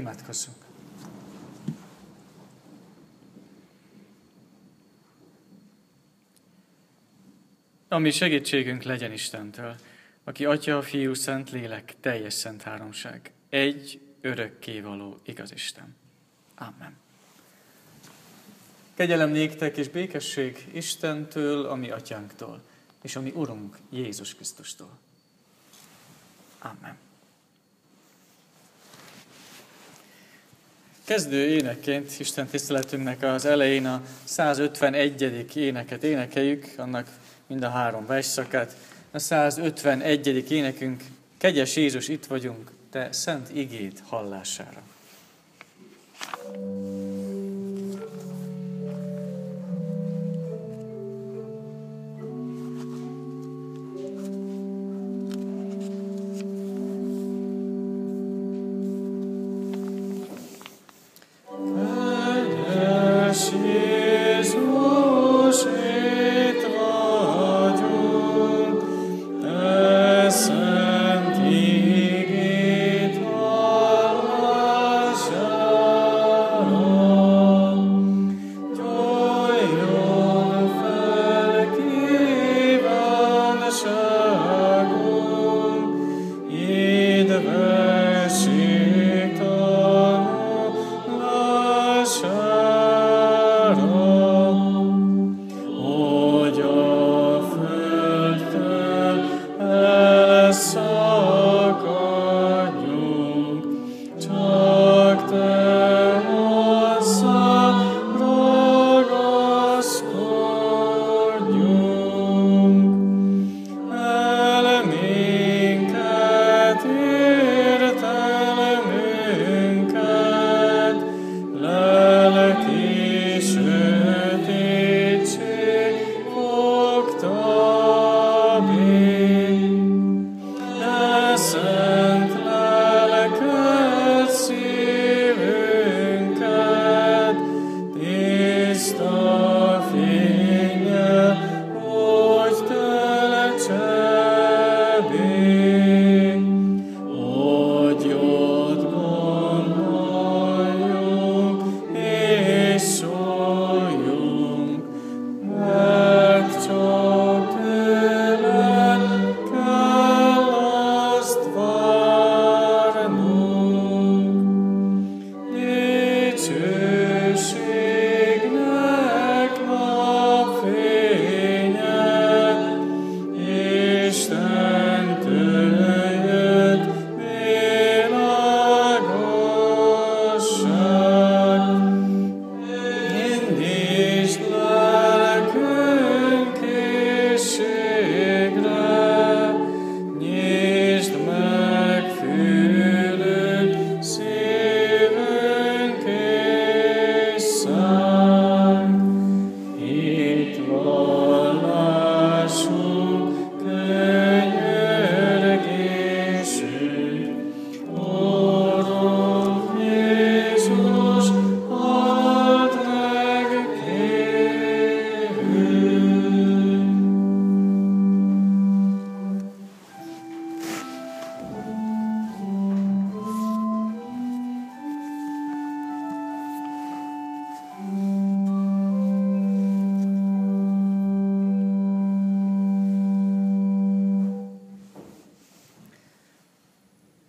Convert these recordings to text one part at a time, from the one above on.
Imádkozzunk! Ami segítségünk legyen Istentől, aki Atya, Fiú, Szent Lélek, teljes szent háromság, egy örökkévaló igaz Isten. Amen. Kegyelem néktek és békesség Istentől, ami atyánktól, és ami Urunk Jézus Krisztustól. Amen. Kezdő énekként Isten tiszteletünknek az elején a 151. éneket énekeljük, annak mind a három versszakát. A 151. énekünk, Kegyes Jézus, itt vagyunk, te szent igét hallására.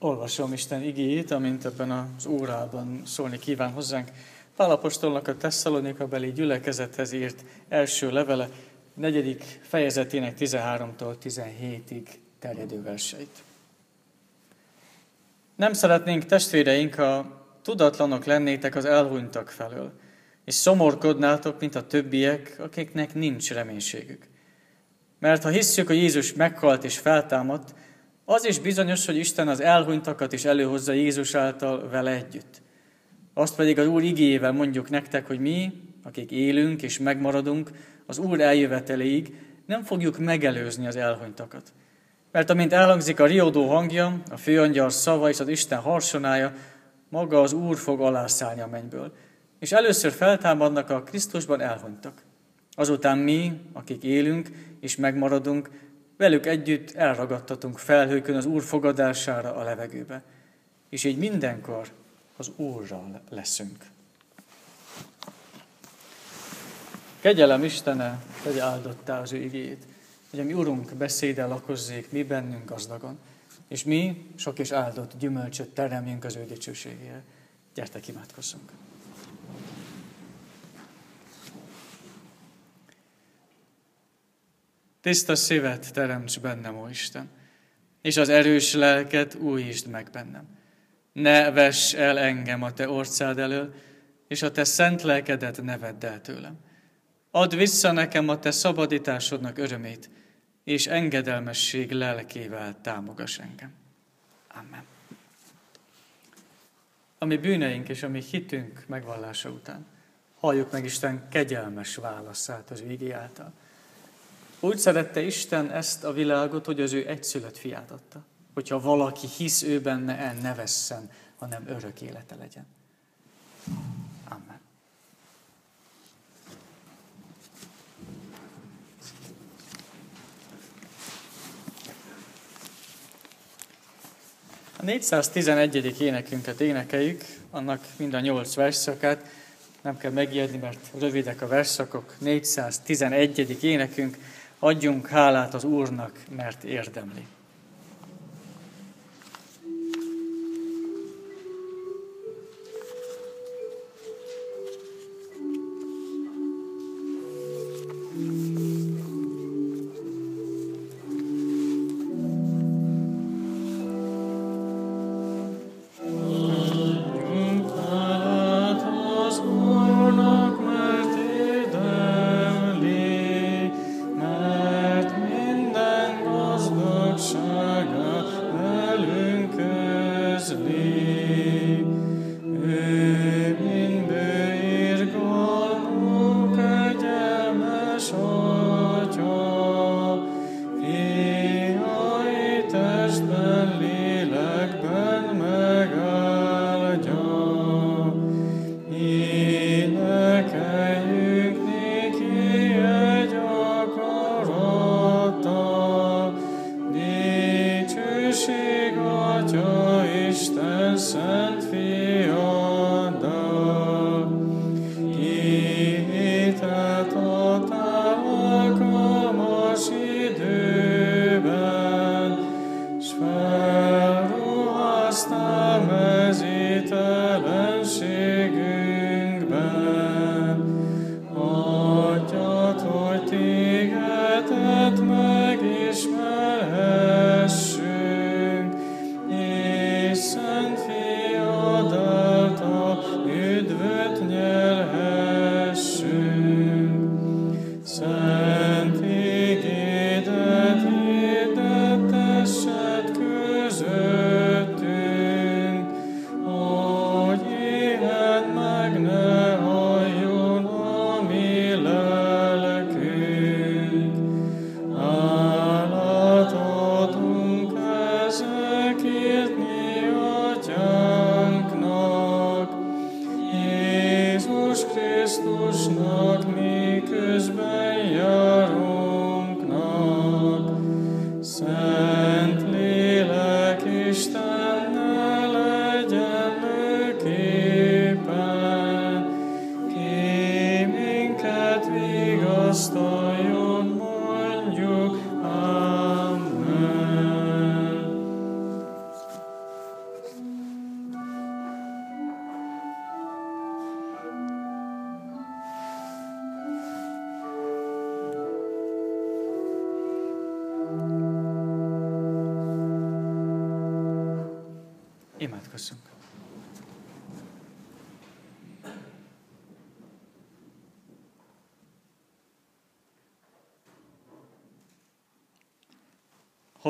Olvasom Isten igéjét, amint ebben az órában szólni kíván hozzánk. Pálapostolnak a Tesszalonika beli gyülekezethez írt első levele, negyedik fejezetének 13-tól 17-ig terjedő verseit. Nem szeretnénk testvéreink, ha tudatlanok lennétek az elhunytak felől, és szomorkodnátok, mint a többiek, akiknek nincs reménységük. Mert ha hisszük, hogy Jézus meghalt és feltámadt, az is bizonyos, hogy Isten az elhunytakat is előhozza Jézus által vele együtt. Azt pedig az Úr igéjével mondjuk nektek, hogy mi, akik élünk és megmaradunk, az Úr eljöveteléig nem fogjuk megelőzni az elhunytakat. Mert amint elhangzik a riódó hangja, a főangyal szava és az Isten harsonája, maga az Úr fog alászállni a mennyből. És először feltámadnak a Krisztusban elhunytak. Azután mi, akik élünk és megmaradunk, velük együtt elragadtatunk felhőkön az Úr fogadására a levegőbe. És így mindenkor, az Úrral leszünk. Kegyelem Istene, tegye áldottá az ő igét, hogy a mi Urunk beszéde lakozzék mi bennünk gazdagon, és mi sok és áldott gyümölcsöt teremjünk az ő dicsőségére. Gyertek, imádkozzunk! Tiszta szívet teremts bennem, ó Isten, és az erős lelket újítsd meg bennem. Ne vess el engem a te orcád elől, és a te szent lelkedet ne vedd el tőlem. Add vissza nekem a te szabadításodnak örömét, és engedelmesség lelkével támogass engem. Amen. Ami bűneink és ami hitünk megvallása után, halljuk meg Isten kegyelmes válaszát az ügyi által. Úgy szerette Isten ezt a világot, hogy az ő egyszülött fiát adta. Hogyha valaki hisz ő benne, el ne vesszen, hanem örök élete legyen. Amen. A 411. énekünket énekeljük, annak mind a nyolc verszakát. Nem kell megijedni, mert rövidek a verszakok. 411. énekünk, adjunk hálát az Úrnak, mert érdemli.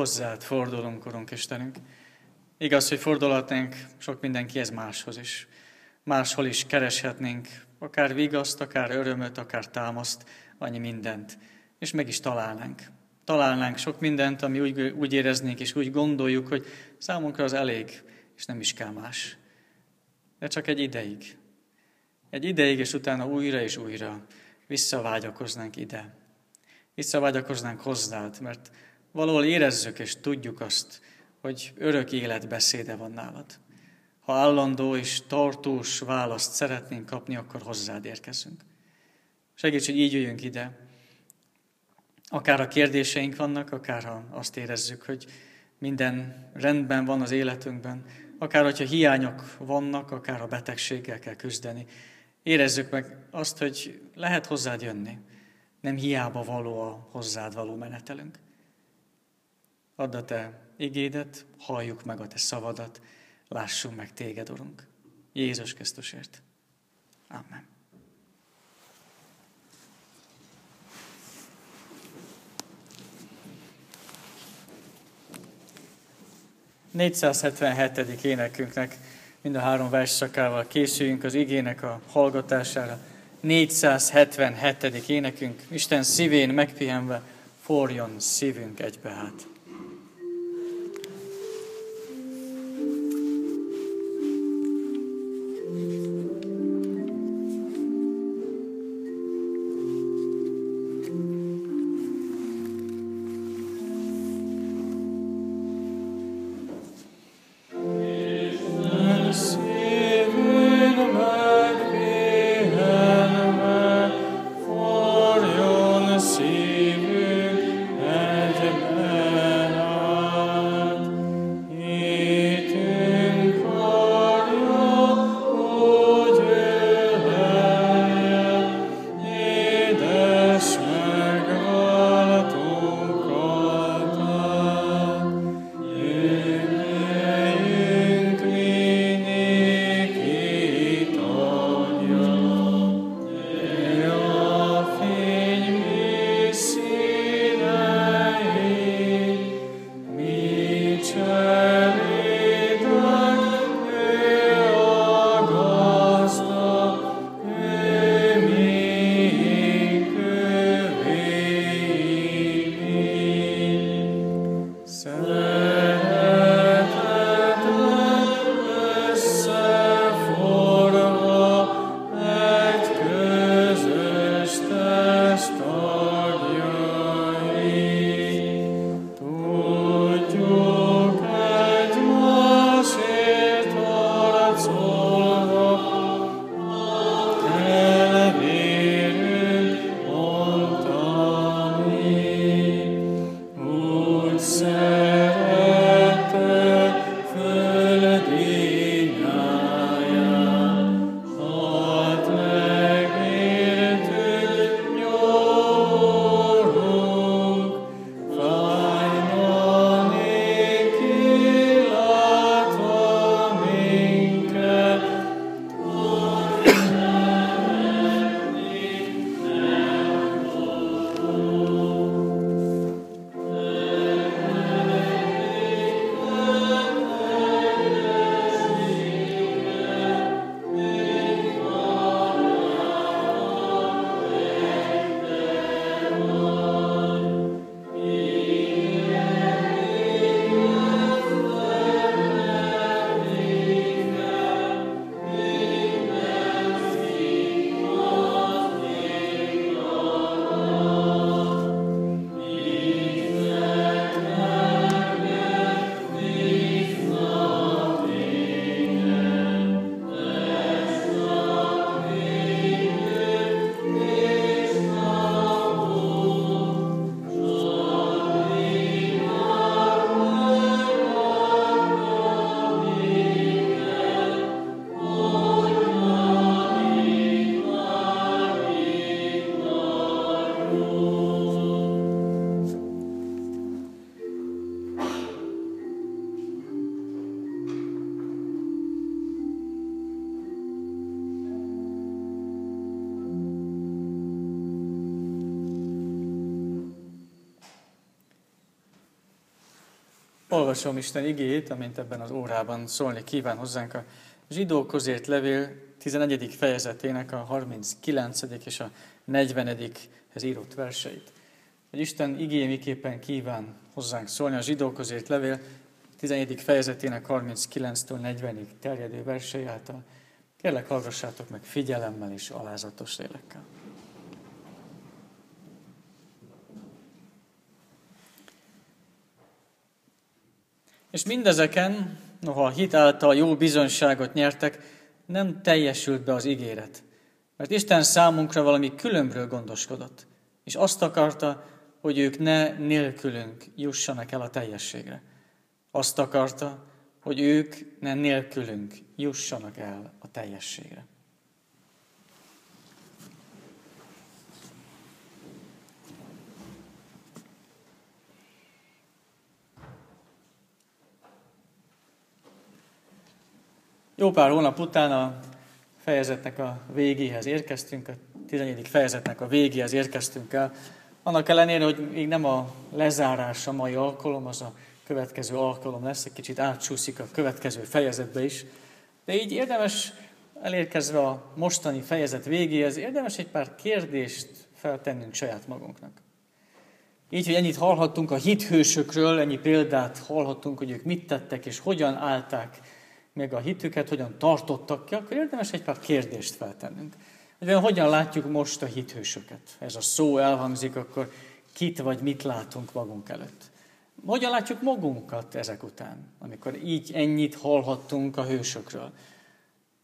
Hozzád fordulunk, Urunk Istenünk. Igaz, hogy fordulhatnánk sok mindenkihez máshoz is. Máshol is kereshetnénk, akár vigaszt, akár örömöt, akár támaszt, annyi mindent. És meg is találnánk. Találnánk sok mindent, ami úgy, úgy éreznénk és úgy gondoljuk, hogy számunkra az elég, és nem is kell más. De csak egy ideig. Egy ideig, és utána újra és újra visszavágyakoznánk ide. Visszavágyakoznánk hozzád, mert valahol érezzük és tudjuk azt, hogy örök élet beszéde van nálad. ha állandó és tartós választ szeretnénk kapni, akkor hozzád érkezünk. Segíts, hogy így jöjjünk ide. Akár a kérdéseink vannak, akár ha azt érezzük, hogy minden rendben van az életünkben, akár hogyha hiányok vannak, akár a betegséggel kell küzdeni. Érezzük meg azt, hogy lehet hozzád jönni. Nem hiába való a hozzád való menetelünk. Add a te igédet, halljuk meg a te szavadat, lássunk meg téged, Urunk. Jézus Krisztusért. Amen. 477. énekünknek mind a három versszakával készüljünk az igének a hallgatására. 477. énekünk, Isten szívén megpihenve, forjon szívünk egybe hát. Olvasom Isten igét, amint ebben az órában szólni kíván hozzánk a zsidók közért levél 11. fejezetének a 39. és a 40. ez írott verseit. Hogy Isten igé miképpen kíván hozzánk szólni a zsidók közért levél 11. fejezetének 39-től 40-ig terjedő versei által. Kérlek, hallgassátok meg figyelemmel és alázatos lélekkel. És mindezeken noha a hit által jó bizonyságot nyertek, nem teljesült be az ígéret. Mert Isten számunkra valami különbről gondoskodott, és azt akarta, hogy ők ne nélkülünk jussanak el a teljességre. Azt akarta, hogy ők ne nélkülünk jussanak el a teljességre. Jó pár hónap után a fejezetnek a végéhez érkeztünk, a 14. fejezetnek a végéhez érkeztünk el. Annak ellenére, hogy még nem a lezárás a mai alkalom, az a következő alkalom lesz, egy kicsit átsúszik a következő fejezetbe is. De így érdemes elérkezve a mostani fejezet végéhez, érdemes egy pár kérdést feltennünk saját magunknak. Így, hogy ennyit hallhattunk a hithősökről, ennyi példát hallhattunk, hogy ők mit tettek és hogyan állták meg a hitüket, hogyan tartottak ki, akkor érdemes egy pár kérdést feltennünk. Hogy hogyan látjuk most a hithősöket? Ez a szó elhangzik, akkor kit vagy mit látunk magunk előtt? Hogyan látjuk magunkat ezek után, amikor így ennyit hallhattunk a hősökről?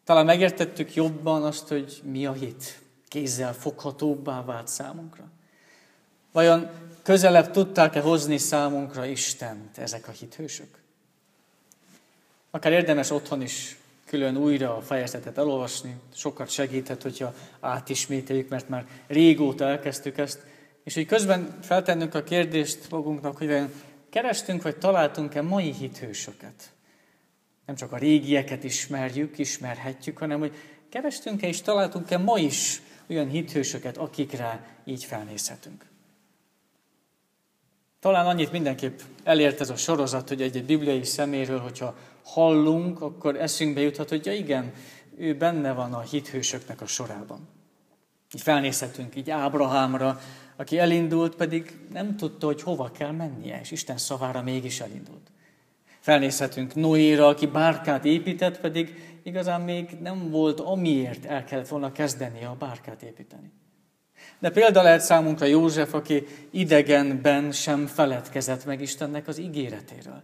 Talán megértettük jobban azt, hogy mi a hit. Kézzel foghatóbbá vált számunkra. Vajon közelebb tudták-e hozni számunkra Istent ezek a hithősök? Akár érdemes otthon is külön újra a fejezetet elolvasni, sokat segíthet, hogyha átismételjük, mert már régóta elkezdtük ezt, és hogy közben feltennünk a kérdést magunknak, hogy kerestünk vagy találtunk-e mai hithősöket. Nem csak a régieket ismerjük, ismerhetjük, hanem hogy kerestünk-e és találtunk-e ma is olyan hithősöket, akikre így felnézhetünk. Talán annyit mindenképp elért ez a sorozat, hogy egy-egy bibliai szeméről, hogyha hallunk, akkor eszünkbe juthat, hogy ja igen, ő benne van a hithősöknek a sorában. Így felnézhetünk így Ábrahámra, aki elindult, pedig nem tudta, hogy hova kell mennie, és Isten szavára mégis elindult. Felnézhetünk Noéra, aki bárkát épített, pedig igazán még nem volt, amiért el kellett volna kezdeni a bárkát építeni. De példa lehet számunkra József, aki idegenben sem feledkezett meg Istennek az ígéretéről.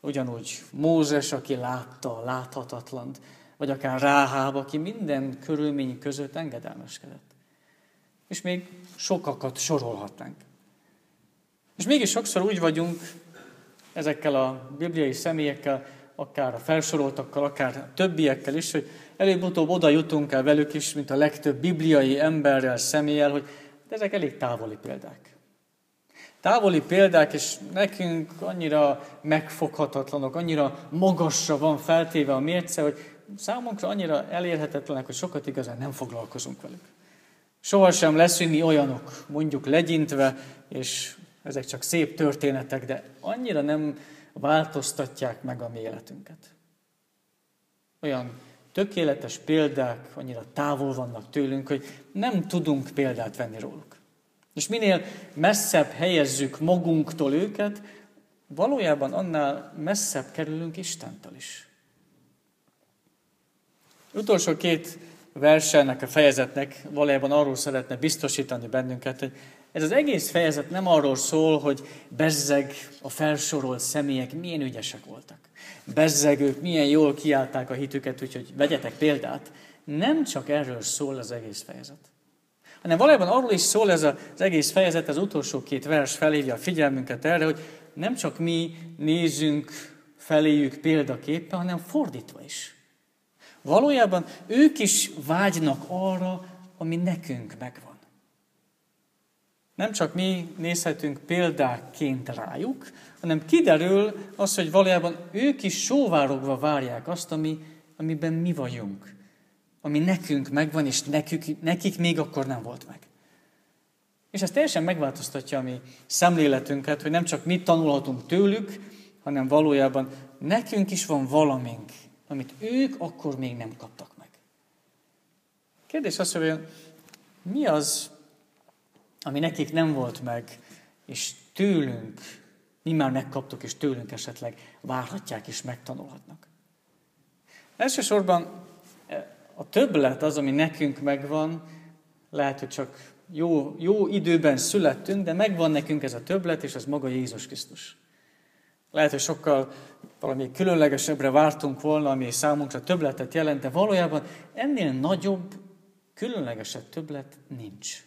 Ugyanúgy Mózes, aki látta a láthatatlant, vagy akár Ráháb, aki minden körülmény között engedelmeskedett. És még sokakat sorolhatnánk. És mégis sokszor úgy vagyunk ezekkel a bibliai személyekkel, akár a felsoroltakkal, akár a többiekkel is, hogy előbb-utóbb oda jutunk el velük is, mint a legtöbb bibliai emberrel, személlyel, hogy de ezek elég távoli példák. Távoli példák, és nekünk annyira megfoghatatlanok, annyira magasra van feltéve a mérce, hogy számunkra annyira elérhetetlenek, hogy sokat igazán nem foglalkozunk velük. Sohasem leszünk mi olyanok, mondjuk legyintve, és ezek csak szép történetek, de annyira nem változtatják meg a mi életünket. Olyan tökéletes példák annyira távol vannak tőlünk, hogy nem tudunk példát venni róluk. És minél messzebb helyezzük magunktól őket, valójában annál messzebb kerülünk Istentől is. Utolsó két versennek a fejezetnek valójában arról szeretne biztosítani bennünket, hogy ez az egész fejezet nem arról szól, hogy bezzeg a felsorolt személyek milyen ügyesek voltak. Bezzeg ők milyen jól kiállták a hitüket, úgyhogy vegyetek példát. Nem csak erről szól az egész fejezet hanem valójában arról is szól ez az egész fejezet, az utolsó két vers felhívja a figyelmünket erre, hogy nem csak mi nézünk feléjük példaképpen, hanem fordítva is. Valójában ők is vágynak arra, ami nekünk megvan. Nem csak mi nézhetünk példáként rájuk, hanem kiderül az, hogy valójában ők is sóvárogva várják azt, ami, amiben mi vagyunk ami nekünk megvan, és nekük, nekik még akkor nem volt meg. És ez teljesen megváltoztatja a mi szemléletünket, hogy nem csak mi tanulhatunk tőlük, hanem valójában nekünk is van valamink, amit ők akkor még nem kaptak meg. Kérdés az, hogy mi az, ami nekik nem volt meg, és tőlünk, mi már megkaptuk, és tőlünk esetleg várhatják és megtanulhatnak. Elsősorban a többlet az, ami nekünk megvan, lehet, hogy csak jó, jó időben születtünk, de megvan nekünk ez a többlet, és ez maga Jézus Krisztus. Lehet, hogy sokkal valami különlegesebbre vártunk volna, ami számunkra többletet jelent, de valójában ennél nagyobb, különlegesebb többlet nincs.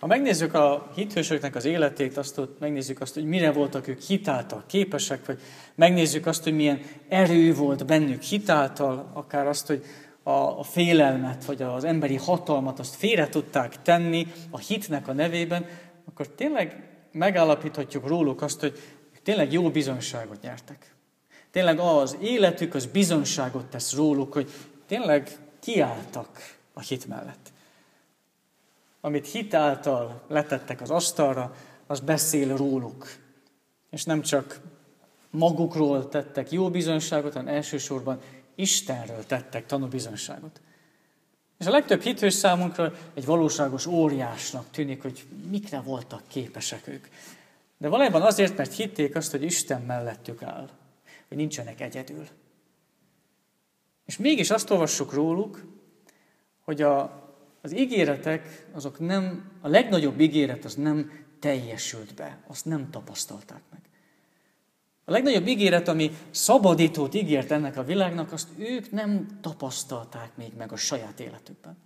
Ha megnézzük a hithősöknek az életét, azt ott megnézzük azt, hogy mire voltak ők hitáltal képesek, vagy megnézzük azt, hogy milyen erő volt bennük hitáltal, akár azt, hogy a, a félelmet, vagy az emberi hatalmat, azt félre tudták tenni a hitnek a nevében, akkor tényleg megállapíthatjuk róluk azt, hogy tényleg jó bizonságot nyertek. Tényleg az életük az bizonságot tesz róluk, hogy tényleg kiálltak a hit mellett. Amit hit által letettek az asztalra, az beszél róluk. És nem csak magukról tettek jó bizonságot, hanem elsősorban Istenről tettek tanúbizonságot. És a legtöbb hithős számunkra egy valóságos óriásnak tűnik, hogy mikre voltak képesek ők. De valójában azért, mert hitték azt, hogy Isten mellettük áll, hogy nincsenek egyedül. És mégis azt olvassuk róluk, hogy a, az ígéretek, azok nem, a legnagyobb ígéret az nem teljesült be, azt nem tapasztalták meg. A legnagyobb ígéret, ami szabadítót ígért ennek a világnak, azt ők nem tapasztalták még meg a saját életükben.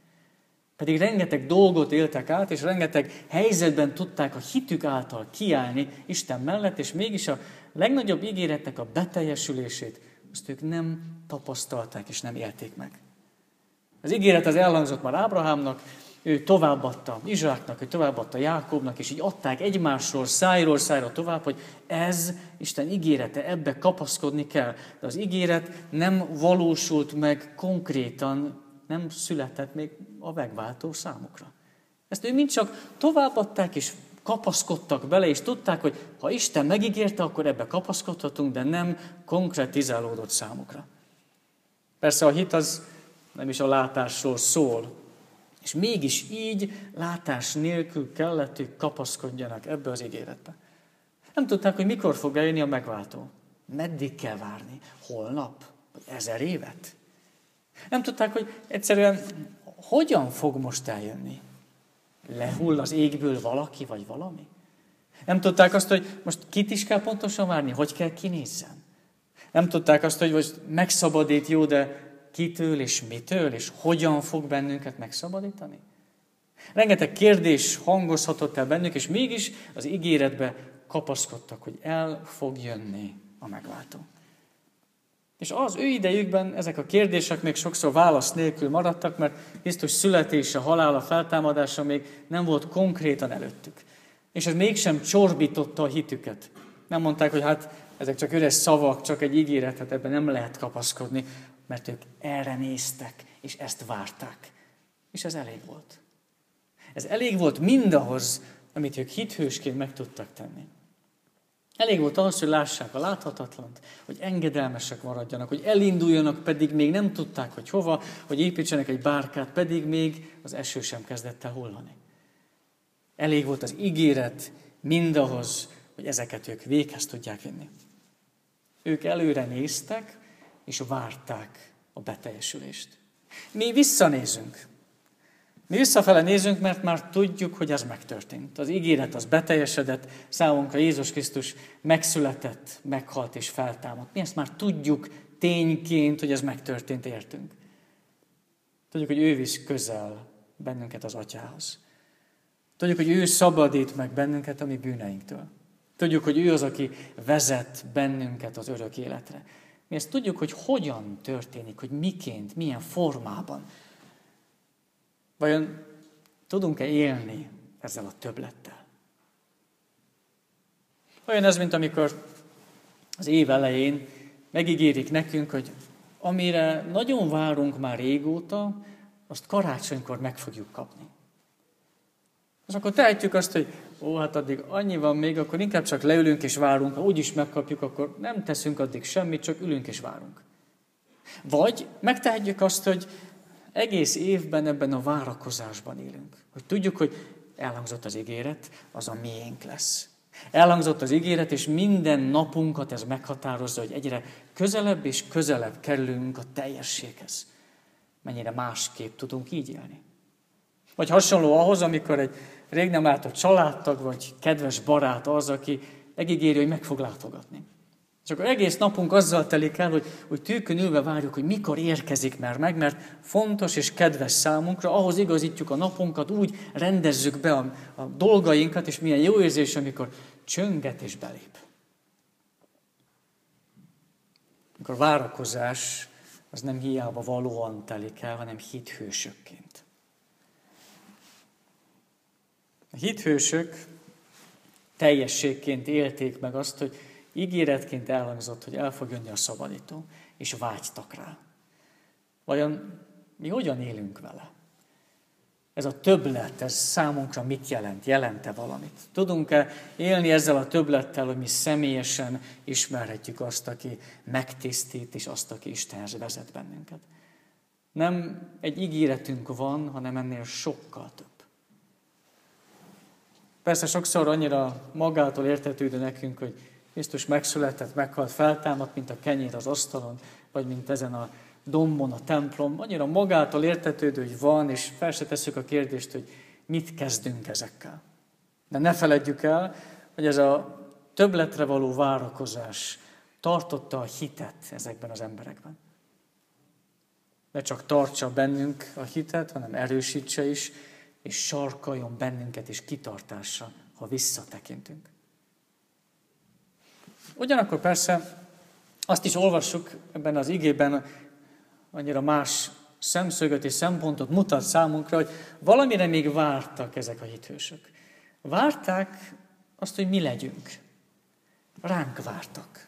Pedig rengeteg dolgot éltek át, és rengeteg helyzetben tudták a hitük által kiállni Isten mellett, és mégis a legnagyobb ígéretnek a beteljesülését, azt ők nem tapasztalták és nem élték meg. Az ígéret az elhangzott már Ábrahámnak, ő továbbadta Izsáknak, ő továbbadta Jákobnak, és így adták egymásról, szájról szájra tovább, hogy ez Isten ígérete, ebbe kapaszkodni kell. De az ígéret nem valósult meg konkrétan, nem született még a megváltó számukra. Ezt ő mind csak továbbadták, és kapaszkodtak bele, és tudták, hogy ha Isten megígérte, akkor ebbe kapaszkodhatunk, de nem konkretizálódott számukra. Persze a hit az nem is a látásról szól, és mégis így látás nélkül kellett, hogy kapaszkodjanak ebbe az ígéretbe. Nem tudták, hogy mikor fog eljönni a megváltó. Meddig kell várni? Holnap? Vagy ezer évet? Nem tudták, hogy egyszerűen hogyan fog most eljönni. Lehull az égből valaki, vagy valami? Nem tudták azt, hogy most kit is kell pontosan várni, hogy kell kinézzen. Nem tudták azt, hogy most megszabadít jó, de kitől és mitől, és hogyan fog bennünket megszabadítani? Rengeteg kérdés hangozhatott el bennük, és mégis az ígéretbe kapaszkodtak, hogy el fog jönni a megváltó. És az ő idejükben ezek a kérdések még sokszor válasz nélkül maradtak, mert biztos születése, halála, feltámadása még nem volt konkrétan előttük. És ez mégsem csorbította a hitüket. Nem mondták, hogy hát ezek csak üres szavak, csak egy ígéret, hát ebben nem lehet kapaszkodni mert ők erre néztek, és ezt várták. És ez elég volt. Ez elég volt mindahhoz, amit ők hithősként meg tudtak tenni. Elég volt ahhoz, hogy lássák a láthatatlant, hogy engedelmesek maradjanak, hogy elinduljanak, pedig még nem tudták, hogy hova, hogy építsenek egy bárkát, pedig még az eső sem kezdett el hullani. Elég volt az ígéret mindahhoz, hogy ezeket ők véghez tudják vinni. Ők előre néztek, és várták a beteljesülést. Mi visszanézünk. Mi visszafele nézünk, mert már tudjuk, hogy ez megtörtént. Az ígéret az beteljesedett, számunkra Jézus Krisztus megszületett, meghalt és feltámadt. Mi ezt már tudjuk tényként, hogy ez megtörtént, értünk. Tudjuk, hogy ő visz közel bennünket az atyához. Tudjuk, hogy ő szabadít meg bennünket a mi bűneinktől. Tudjuk, hogy ő az, aki vezet bennünket az örök életre. Mi ezt tudjuk, hogy hogyan történik, hogy miként, milyen formában. Vajon tudunk-e élni ezzel a töblettel? Olyan ez, mint amikor az év elején megígérik nekünk, hogy amire nagyon várunk már régóta, azt karácsonykor meg fogjuk kapni. És akkor tehetjük azt, hogy ó, hát addig annyi van még, akkor inkább csak leülünk és várunk, ha úgyis megkapjuk, akkor nem teszünk addig semmit, csak ülünk és várunk. Vagy megtehetjük azt, hogy egész évben ebben a várakozásban élünk. Hogy tudjuk, hogy elhangzott az ígéret, az a miénk lesz. Elhangzott az ígéret, és minden napunkat ez meghatározza, hogy egyre közelebb és közelebb kerülünk a teljességhez. Mennyire másképp tudunk így élni. Vagy hasonló ahhoz, amikor egy rég nem látott családtag, vagy kedves barát az, aki megígéri, hogy meg fog látogatni. És akkor egész napunk azzal telik el, hogy, hogy tűkön ülve várjuk, hogy mikor érkezik már meg, mert fontos és kedves számunkra, ahhoz igazítjuk a napunkat, úgy rendezzük be a, a dolgainkat, és milyen jó érzés, amikor csönget és belép. Amikor várakozás, az nem hiába valóan telik el, hanem hithősökként. A hithősök teljességként élték meg azt, hogy ígéretként elhangzott, hogy el fog jönni a szabadító, és vágytak rá. Vajon mi hogyan élünk vele? Ez a többlet, ez számunkra mit jelent? Jelente valamit? Tudunk-e élni ezzel a többlettel, hogy mi személyesen ismerhetjük azt, aki megtisztít, és azt, aki Istenhez vezet bennünket? Nem egy ígéretünk van, hanem ennél sokkal több. Persze sokszor annyira magától értetődő nekünk, hogy Krisztus megszületett, meghalt, feltámadt, mint a kenyér az asztalon, vagy mint ezen a dombon, a templom. Annyira magától értetődő, hogy van, és fel se tesszük a kérdést, hogy mit kezdünk ezekkel. De ne feledjük el, hogy ez a többletre való várakozás tartotta a hitet ezekben az emberekben. Ne csak tartsa bennünk a hitet, hanem erősítse is, és sarkaljon bennünket is kitartásra, ha visszatekintünk. Ugyanakkor persze azt is olvassuk ebben az igében, annyira más szemszögöt és szempontot mutat számunkra, hogy valamire még vártak ezek a hithősök. Várták azt, hogy mi legyünk. Ránk vártak.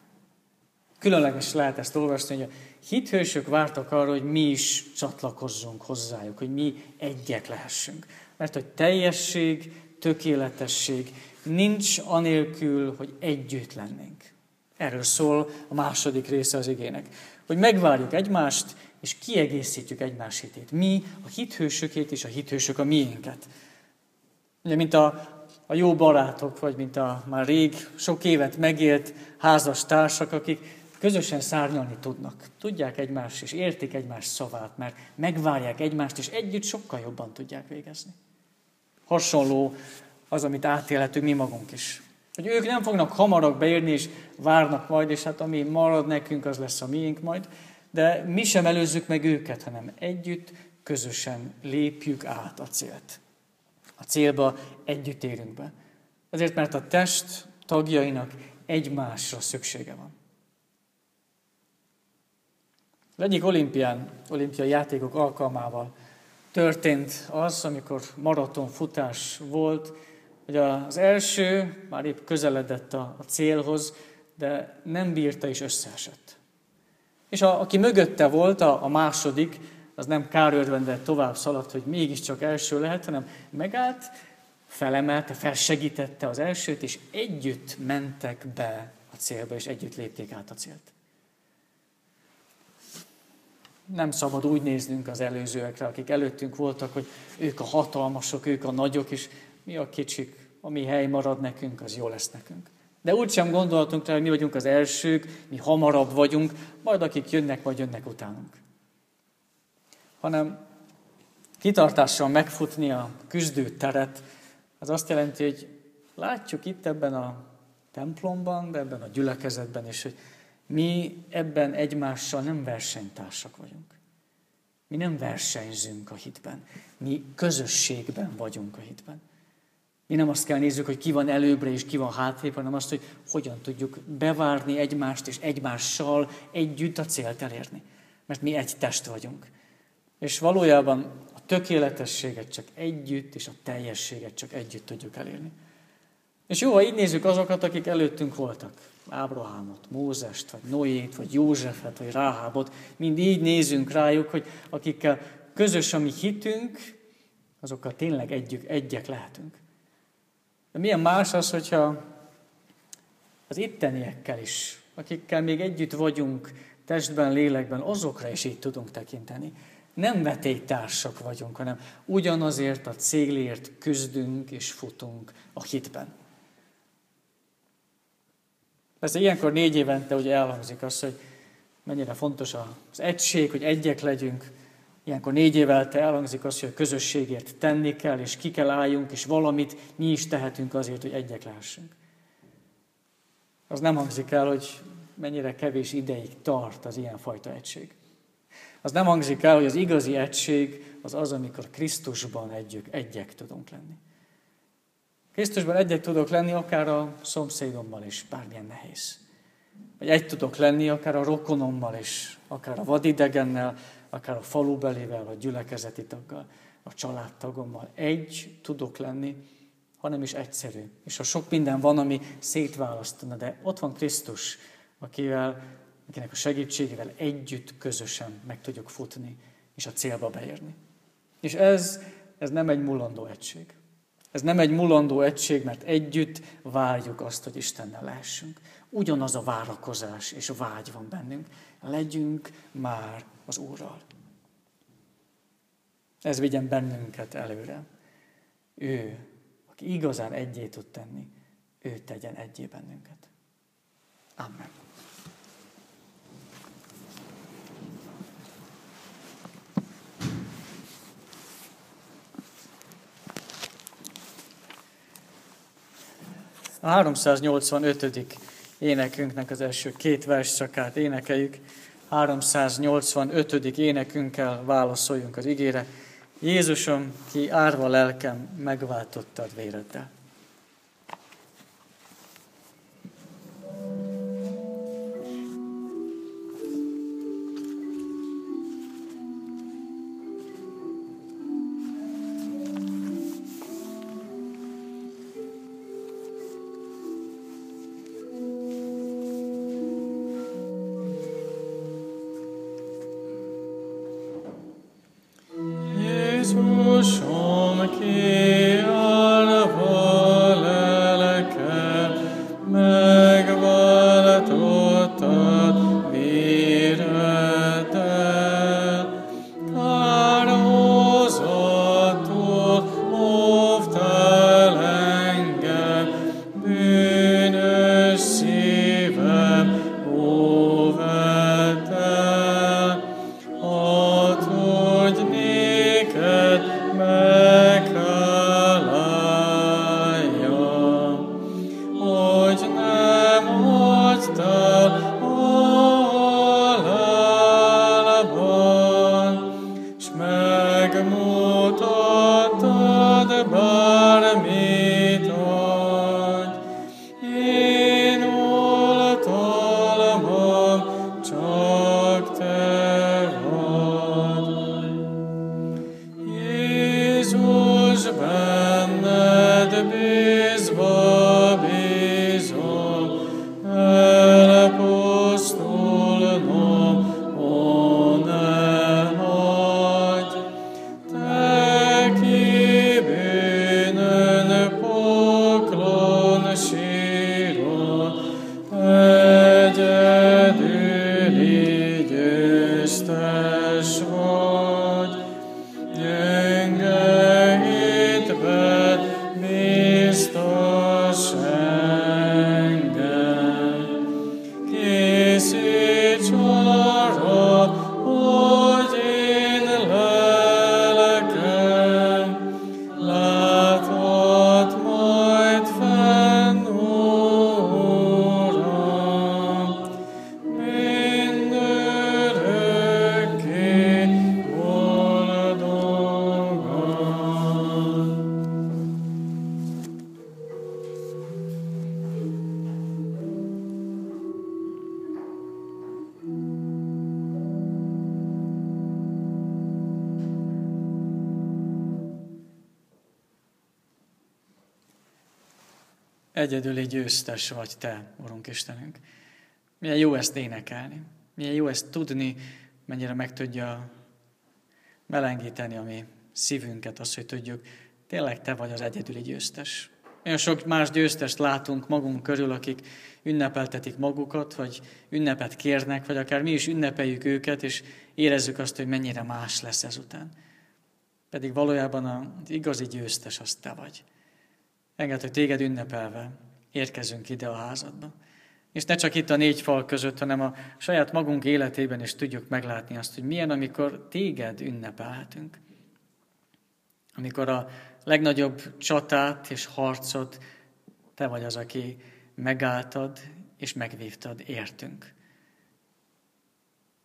Különleges lehet ezt olvasni, hogy a hithősök vártak arra, hogy mi is csatlakozzunk hozzájuk, hogy mi egyek lehessünk. Mert hogy teljesség, tökéletesség nincs anélkül, hogy együtt lennénk. Erről szól a második része az igének. Hogy megvárjuk egymást, és kiegészítjük egymás hitét. Mi a hithősökét és a hithősök a miénket. Ugye, mint a, a jó barátok, vagy mint a már rég, sok évet megélt házas társak, akik közösen szárnyalni tudnak. Tudják egymást, és értik egymás szavát, mert megvárják egymást, és együtt sokkal jobban tudják végezni. Hasonló az, amit átélhetünk mi magunk is. Hogy ők nem fognak hamarabb beérni, és várnak majd, és hát ami marad nekünk, az lesz a miénk majd. De mi sem előzzük meg őket, hanem együtt, közösen lépjük át a célt. A célba együtt érünk be. Azért, mert a test tagjainak egymásra szüksége van. Az egyik olimpián, olimpiai játékok alkalmával történt az, amikor maratonfutás volt, hogy az első már épp közeledett a, a célhoz, de nem bírta és összeesett. És a, aki mögötte volt, a, a második, az nem kárőrvende tovább szaladt, hogy mégiscsak első lehet, hanem megállt, felemelte, felsegítette az elsőt, és együtt mentek be a célba, és együtt lépték át a célt. Nem szabad úgy néznünk az előzőekre, akik előttünk voltak, hogy ők a hatalmasok, ők a nagyok, és mi a kicsik, ami hely marad nekünk, az jó lesz nekünk. De úgy sem gondoltunk rá, hogy mi vagyunk az elsők, mi hamarabb vagyunk, majd akik jönnek, majd jönnek utánunk. Hanem kitartással megfutni a küzdő teret, az azt jelenti, hogy látjuk itt ebben a templomban, de ebben a gyülekezetben is, hogy mi ebben egymással nem versenytársak vagyunk. Mi nem versenyzünk a hitben. Mi közösségben vagyunk a hitben. Mi nem azt kell nézzük, hogy ki van előbbre és ki van hátrébb, hanem azt, hogy hogyan tudjuk bevárni egymást és egymással együtt a célt elérni. Mert mi egy test vagyunk. És valójában a tökéletességet csak együtt, és a teljességet csak együtt tudjuk elérni. És jó, ha így nézzük azokat, akik előttünk voltak. Ábrahámot, Mózest, vagy Noét, vagy Józsefet, vagy Ráhábot, mind így nézünk rájuk, hogy akikkel közös a mi hitünk, azokkal tényleg együk, egyek lehetünk. De milyen más az, hogyha az itteniekkel is, akikkel még együtt vagyunk, testben, lélekben, azokra is így tudunk tekinteni. Nem vetélytársak vagyunk, hanem ugyanazért a célért küzdünk és futunk a hitben. Persze ilyenkor négy évente ugye elhangzik az, hogy mennyire fontos az egység, hogy egyek legyünk, Ilyenkor négy évelte elhangzik az, hogy a közösségért tenni kell, és ki kell álljunk, és valamit mi is tehetünk azért, hogy egyek lehessünk. Az nem hangzik el, hogy mennyire kevés ideig tart az ilyenfajta egység. Az nem hangzik el, hogy az igazi egység az az, amikor Krisztusban együk, egyek tudunk lenni. Krisztusban egyek tudok lenni, akár a szomszédommal is, bármilyen nehéz. Vagy egy tudok lenni, akár a rokonommal is, akár a vadidegennel, akár a falubelével, a gyülekezeti taggal, a családtagommal. Egy tudok lenni, hanem is egyszerű. És ha sok minden van, ami szétválasztana, de ott van Krisztus, akivel, akinek a segítségével együtt, közösen meg tudjuk futni, és a célba beérni. És ez, ez nem egy mulandó egység. Ez nem egy mulandó egység, mert együtt várjuk azt, hogy Istennel lehessünk. Ugyanaz a várakozás és a vágy van bennünk. Legyünk már az Úrral. Ez vigyen bennünket előre. Ő, aki igazán egyé tud tenni, ő tegyen egyé bennünket. Amen. A 385. énekünknek az első két versszakát énekeljük. 385. énekünkkel válaszoljunk az igére. Jézusom, ki árva lelkem, megváltottad véreddel. Győztes vagy Te, Urunk Istenünk. Milyen jó ezt énekelni. Milyen jó ezt tudni, mennyire meg tudja melengíteni a mi szívünket, azt, hogy tudjuk, tényleg Te vagy az egyedüli győztes. Olyan sok más győztest látunk magunk körül, akik ünnepeltetik magukat, vagy ünnepet kérnek, vagy akár mi is ünnepeljük őket, és érezzük azt, hogy mennyire más lesz ezután. Pedig valójában az igazi győztes az te vagy. Engedd, hogy téged ünnepelve érkezünk ide a házadba. És ne csak itt a négy fal között, hanem a saját magunk életében is tudjuk meglátni azt, hogy milyen, amikor téged ünnepelhetünk. Amikor a legnagyobb csatát és harcot te vagy az, aki megálltad, és megvívtad értünk.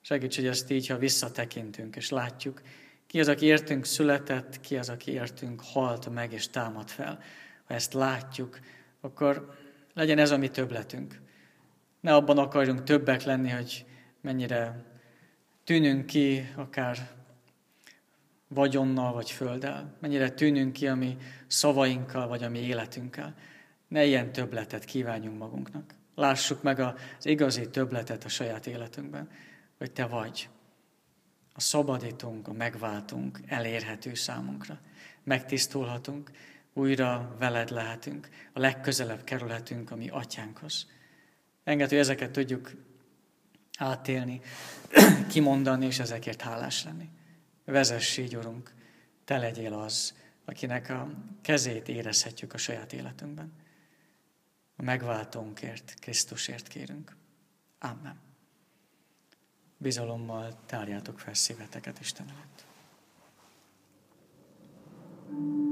Segíts, hogy ezt így, ha visszatekintünk, és látjuk, ki az, aki értünk született, ki az, aki értünk halt meg és támad fel. Ha ezt látjuk, akkor legyen ez a mi többletünk. Ne abban akarjunk többek lenni, hogy mennyire tűnünk ki, akár vagyonnal vagy földdel, mennyire tűnünk ki a mi szavainkkal vagy a mi életünkkel. Ne ilyen többletet kívánjunk magunknak. Lássuk meg az igazi többletet a saját életünkben, hogy te vagy. A szabadítunk, a megváltunk, elérhető számunkra. Megtisztulhatunk, újra veled lehetünk, a legközelebb kerülhetünk a mi atyánkhoz. Enged, hogy ezeket tudjuk átélni, kimondani, és ezekért hálás lenni. Vezess így, Urunk, Te legyél az, akinek a kezét érezhetjük a saját életünkben. A megváltónkért, Krisztusért kérünk. Amen. Bizalommal tárjátok fel szíveteket Isten előtt. thank you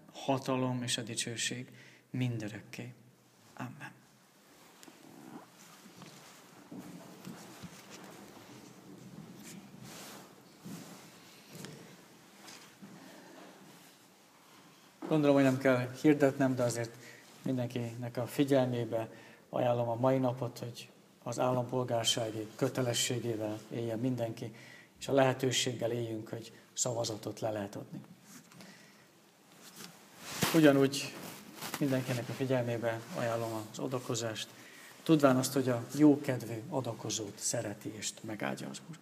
hatalom és a dicsőség mindörökké. Amen. Gondolom, hogy nem kell hirdetnem, de azért mindenkinek a figyelmébe ajánlom a mai napot, hogy az állampolgársági kötelességével éljen mindenki, és a lehetőséggel éljünk, hogy szavazatot le lehet adni. Ugyanúgy mindenkinek a figyelmébe ajánlom az adakozást, tudván azt, hogy a jókedvű adakozót szereti és megáldja az Úr.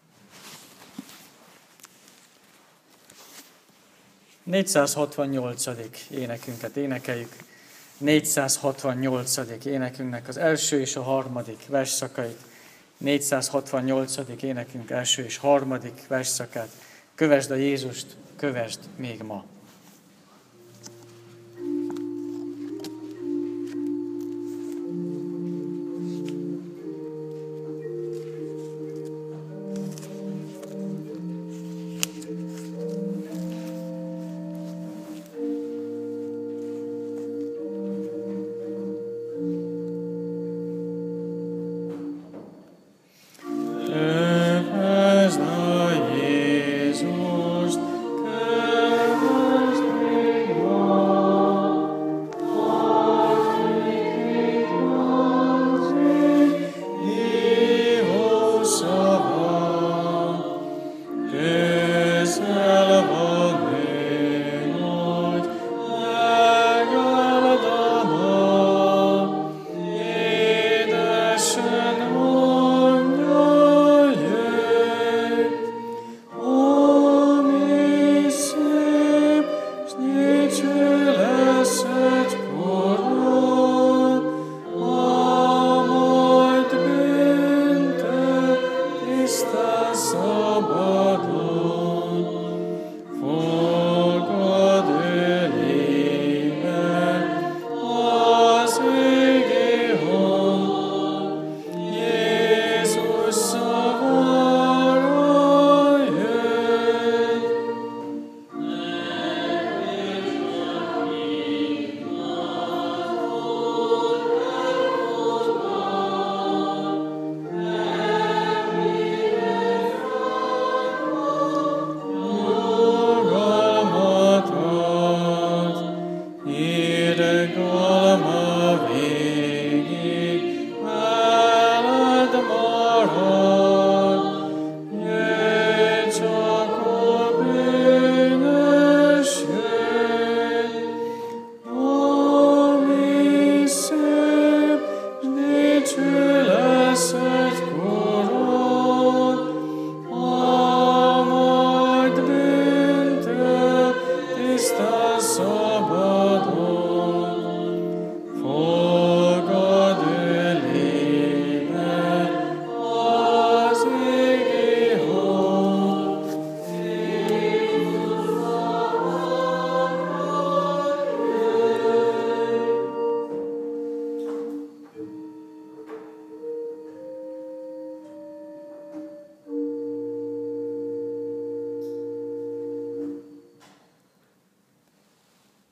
468. énekünket énekeljük. 468. énekünknek az első és a harmadik versszakait. 468. énekünk első és harmadik versszakát. Kövesd a Jézust, kövesd még ma.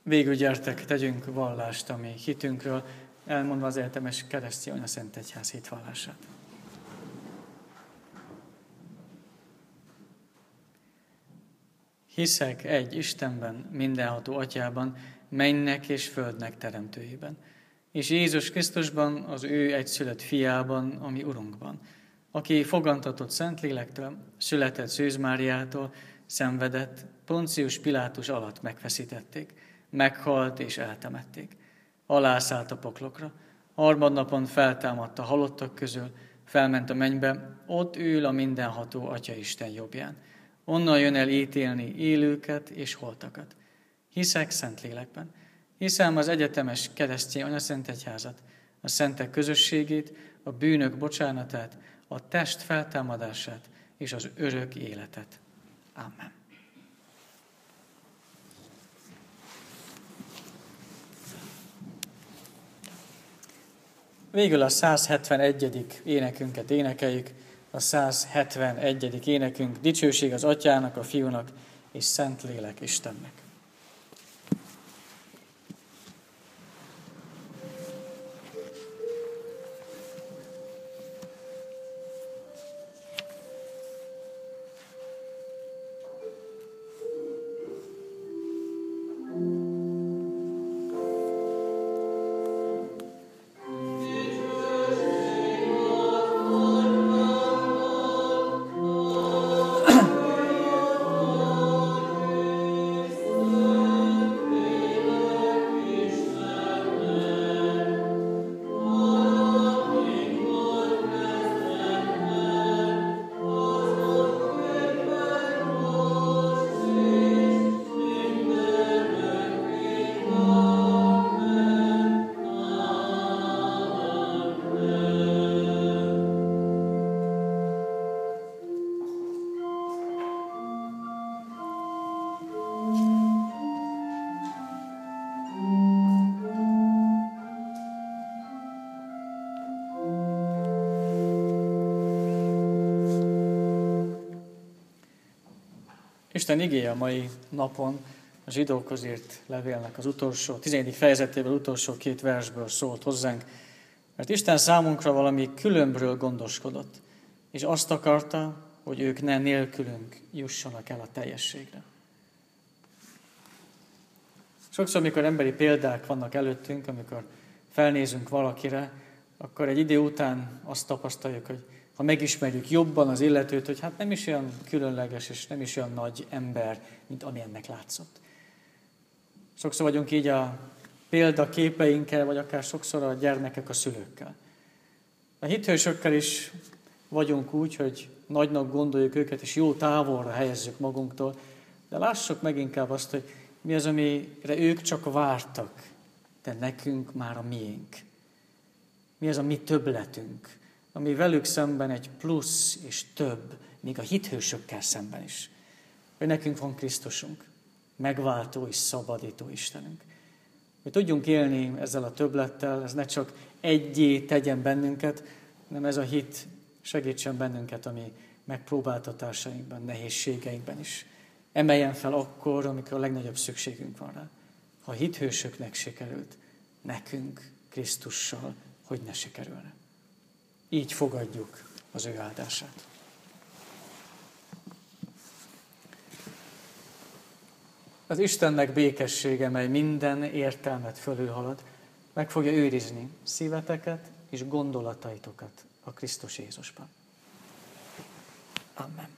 Végül gyertek, tegyünk vallást a mi hitünkről, elmondva az értemes keresztény a Szent Egyház hitvallását. Hiszek egy Istenben, mindenható atyában, mennek és földnek teremtőjében, és Jézus Krisztusban, az ő egyszülött fiában, ami Urunkban, aki fogantatott Szentlélektől, született Szűz Máriától, szenvedett, Poncius Pilátus alatt megfeszítették, meghalt és eltemették. Alászállt a poklokra, harmadnapon feltámadt a halottak közül, felment a mennybe, ott ül a mindenható Atya Isten jobbján. Onnan jön el ítélni élőket és holtakat. Hiszek Szentlélekben. Hiszem az egyetemes keresztény anyaszent egyházat, a szentek közösségét, a bűnök bocsánatát, a test feltámadását és az örök életet. Amen. Végül a 171. énekünket énekeljük, a 171. énekünk, dicsőség az Atyának, a Fiúnak és Szentlélek Istennek. Isten igéje a mai napon a zsidókhoz írt levélnek az utolsó, 14. fejezetéből utolsó két versből szólt hozzánk, mert Isten számunkra valami különbről gondoskodott, és azt akarta, hogy ők ne nélkülünk jussanak el a teljességre. Sokszor, amikor emberi példák vannak előttünk, amikor felnézünk valakire, akkor egy idő után azt tapasztaljuk, hogy ha megismerjük jobban az illetőt, hogy hát nem is olyan különleges és nem is olyan nagy ember, mint amilyennek látszott. Sokszor vagyunk így a példaképeinkkel, vagy akár sokszor a gyermekek a szülőkkel. A hithősökkel is vagyunk úgy, hogy nagynak gondoljuk őket, és jó távolra helyezzük magunktól, de lássuk meg inkább azt, hogy mi az, amire ők csak vártak, de nekünk már a miénk. Mi az a mi többletünk, ami velük szemben egy plusz és több, még a hithősökkel szemben is. Hogy nekünk van Krisztusunk, megváltó és szabadító Istenünk. Hogy tudjunk élni ezzel a többlettel, ez ne csak egyé tegyen bennünket, hanem ez a hit segítsen bennünket a mi megpróbáltatásainkban, nehézségeinkben is. Emeljen fel akkor, amikor a legnagyobb szükségünk van rá. Ha a hithősöknek sikerült, nekünk Krisztussal hogy ne sikerülne. Így fogadjuk az ő áldását. Az Istennek békessége, mely minden értelmet fölülhalad, meg fogja őrizni szíveteket és gondolataitokat a Krisztus Jézusban. Amen.